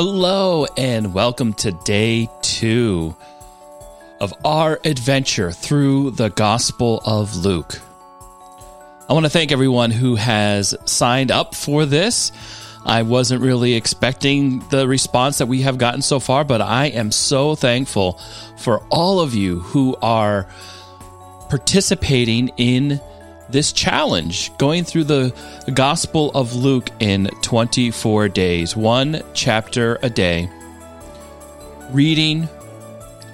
Hello, and welcome to day two of our adventure through the Gospel of Luke. I want to thank everyone who has signed up for this. I wasn't really expecting the response that we have gotten so far, but I am so thankful for all of you who are participating in this challenge, going through the Gospel of Luke in 24 days, one chapter a day, reading,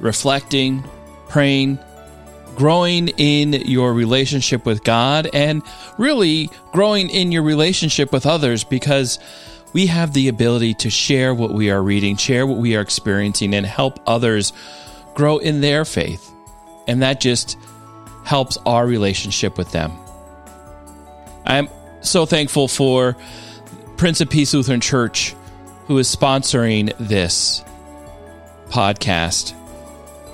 reflecting, praying, growing in your relationship with God, and really growing in your relationship with others because we have the ability to share what we are reading, share what we are experiencing, and help others grow in their faith. And that just helps our relationship with them. I'm so thankful for Prince of Peace Lutheran Church, who is sponsoring this podcast.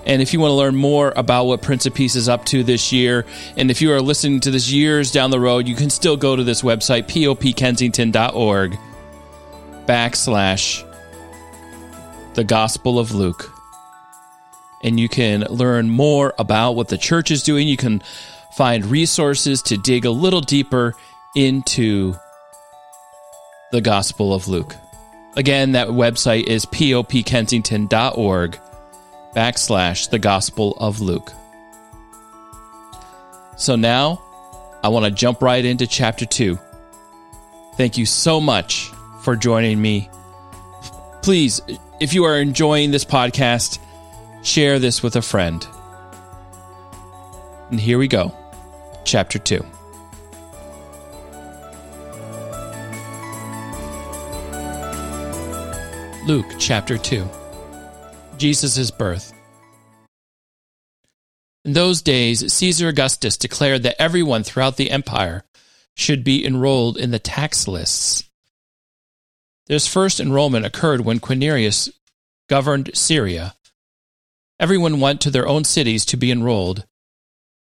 And if you want to learn more about what Prince of Peace is up to this year, and if you are listening to this years down the road, you can still go to this website, popkensington.org backslash the Gospel of Luke. And you can learn more about what the church is doing. You can find resources to dig a little deeper into the Gospel of Luke. Again, that website is popkensington.org backslash the Gospel of Luke. So now I want to jump right into chapter 2. Thank you so much for joining me. Please, if you are enjoying this podcast, share this with a friend. And here we go chapter 2. Luke chapter 2 Jesus' birth. In those days, Caesar Augustus declared that everyone throughout the empire should be enrolled in the tax lists. This first enrollment occurred when Quirinius governed Syria. Everyone went to their own cities to be enrolled.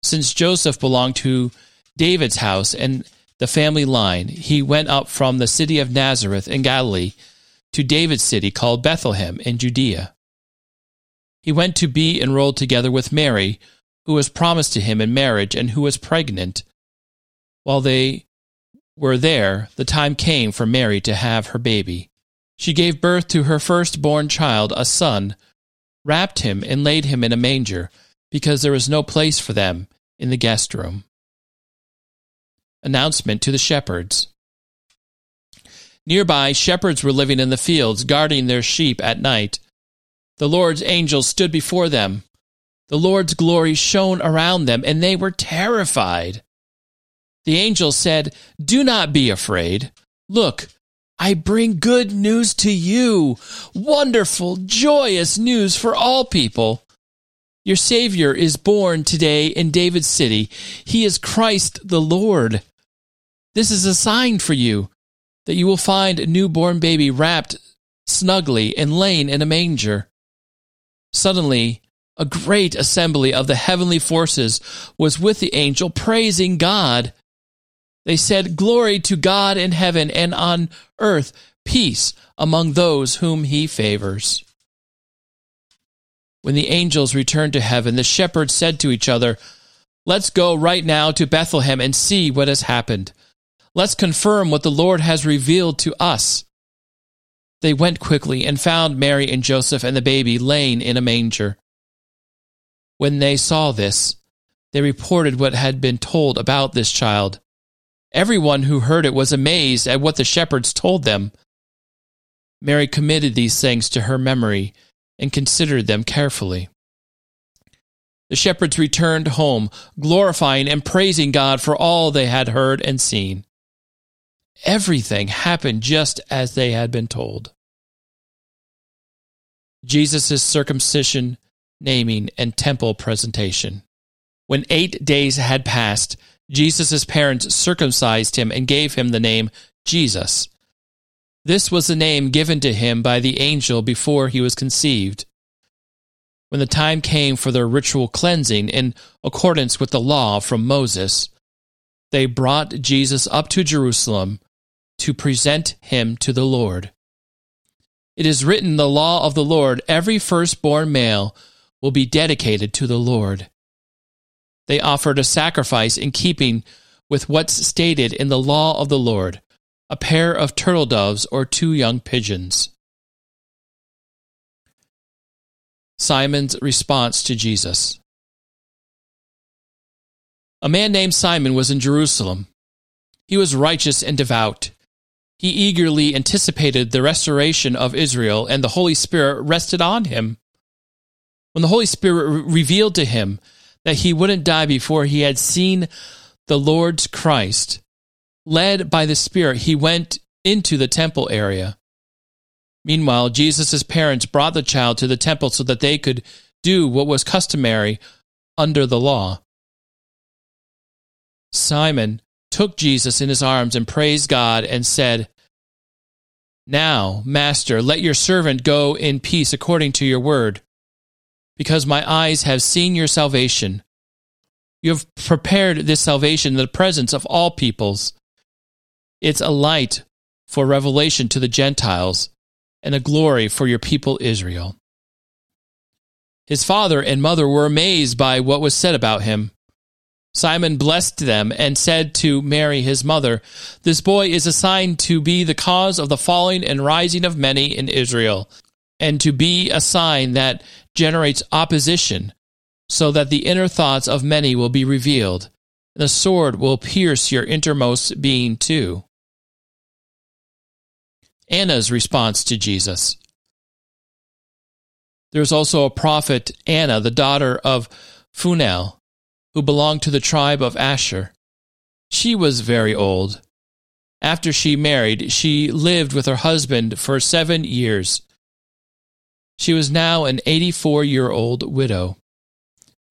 Since Joseph belonged to David's house and the family line, he went up from the city of Nazareth in Galilee to David's city called Bethlehem in Judea. He went to be enrolled together with Mary, who was promised to him in marriage and who was pregnant. While they were there, the time came for Mary to have her baby. She gave birth to her firstborn child, a son, wrapped him, and laid him in a manger, because there was no place for them in the guest room. Announcement to the shepherds. Nearby, shepherds were living in the fields, guarding their sheep at night. The Lord's angels stood before them. The Lord's glory shone around them, and they were terrified. The angel said, Do not be afraid. Look, I bring good news to you, wonderful, joyous news for all people. Your Savior is born today in David's city. He is Christ the Lord. This is a sign for you that you will find a newborn baby wrapped snugly and laying in a manger. Suddenly, a great assembly of the heavenly forces was with the angel, praising God. They said, Glory to God in heaven, and on earth peace among those whom he favors. When the angels returned to heaven, the shepherds said to each other, Let's go right now to Bethlehem and see what has happened. Let's confirm what the Lord has revealed to us. They went quickly and found Mary and Joseph and the baby laying in a manger. When they saw this, they reported what had been told about this child. Everyone who heard it was amazed at what the shepherds told them. Mary committed these things to her memory and considered them carefully. The shepherds returned home, glorifying and praising God for all they had heard and seen. Everything happened just as they had been told. Jesus' circumcision, naming, and temple presentation. When eight days had passed, Jesus' parents circumcised him and gave him the name Jesus this was the name given to him by the angel before he was conceived. When the time came for their ritual cleansing in accordance with the law from Moses, they brought Jesus up to Jerusalem to present him to the Lord. It is written, The law of the Lord, every firstborn male will be dedicated to the Lord. They offered a sacrifice in keeping with what's stated in the law of the Lord a pair of turtle doves or two young pigeons. Simon's response to Jesus. A man named Simon was in Jerusalem. He was righteous and devout. He eagerly anticipated the restoration of Israel, and the Holy Spirit rested on him. When the Holy Spirit re- revealed to him that he wouldn't die before he had seen the Lord's Christ, led by the Spirit, he went into the temple area. Meanwhile, Jesus' parents brought the child to the temple so that they could do what was customary under the law. Simon took Jesus in his arms and praised God and said, Now, Master, let your servant go in peace according to your word, because my eyes have seen your salvation. You have prepared this salvation in the presence of all peoples. It's a light for revelation to the Gentiles and a glory for your people Israel. His father and mother were amazed by what was said about him. Simon blessed them and said to Mary, his mother, This boy is assigned to be the cause of the falling and rising of many in Israel, and to be a sign that generates opposition, so that the inner thoughts of many will be revealed, and the sword will pierce your innermost being too. Anna's response to Jesus. There's also a prophet, Anna, the daughter of Phanuel who belonged to the tribe of Asher. She was very old. After she married, she lived with her husband for seven years. She was now an 84 year old widow.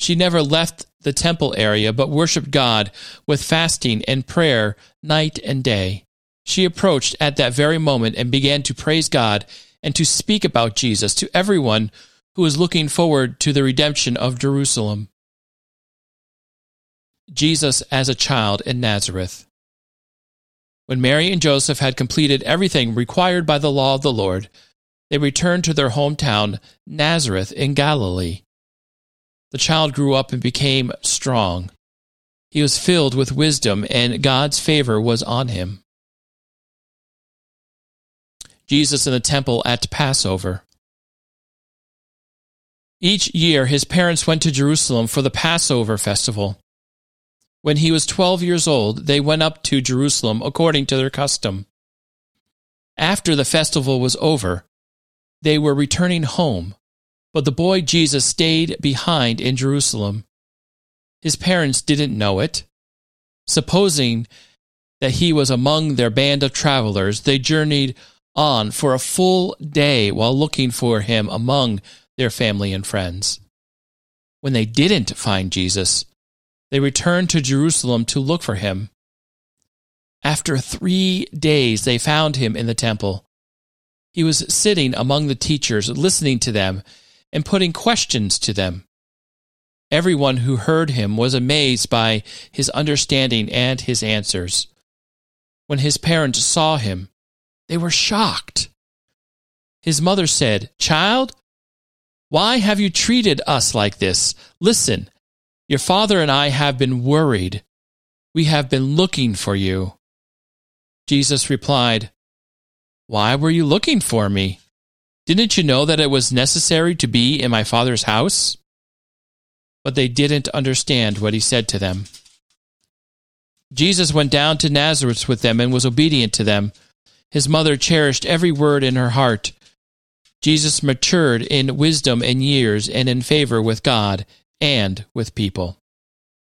She never left the temple area but worshiped God with fasting and prayer night and day. She approached at that very moment and began to praise God and to speak about Jesus to everyone who was looking forward to the redemption of Jerusalem. Jesus as a child in Nazareth. When Mary and Joseph had completed everything required by the law of the Lord, they returned to their hometown, Nazareth in Galilee. The child grew up and became strong. He was filled with wisdom, and God's favor was on him. Jesus in the temple at Passover. Each year, his parents went to Jerusalem for the Passover festival. When he was twelve years old, they went up to Jerusalem according to their custom. After the festival was over, they were returning home, but the boy Jesus stayed behind in Jerusalem. His parents didn't know it. Supposing that he was among their band of travelers, they journeyed on for a full day while looking for him among their family and friends. When they didn't find Jesus, they returned to Jerusalem to look for him. After three days, they found him in the temple. He was sitting among the teachers, listening to them and putting questions to them. Everyone who heard him was amazed by his understanding and his answers. When his parents saw him, they were shocked. His mother said, Child, why have you treated us like this? Listen, your father and I have been worried. We have been looking for you. Jesus replied, Why were you looking for me? Didn't you know that it was necessary to be in my father's house? But they didn't understand what he said to them. Jesus went down to Nazareth with them and was obedient to them. His mother cherished every word in her heart. Jesus matured in wisdom and years and in favor with God and with people.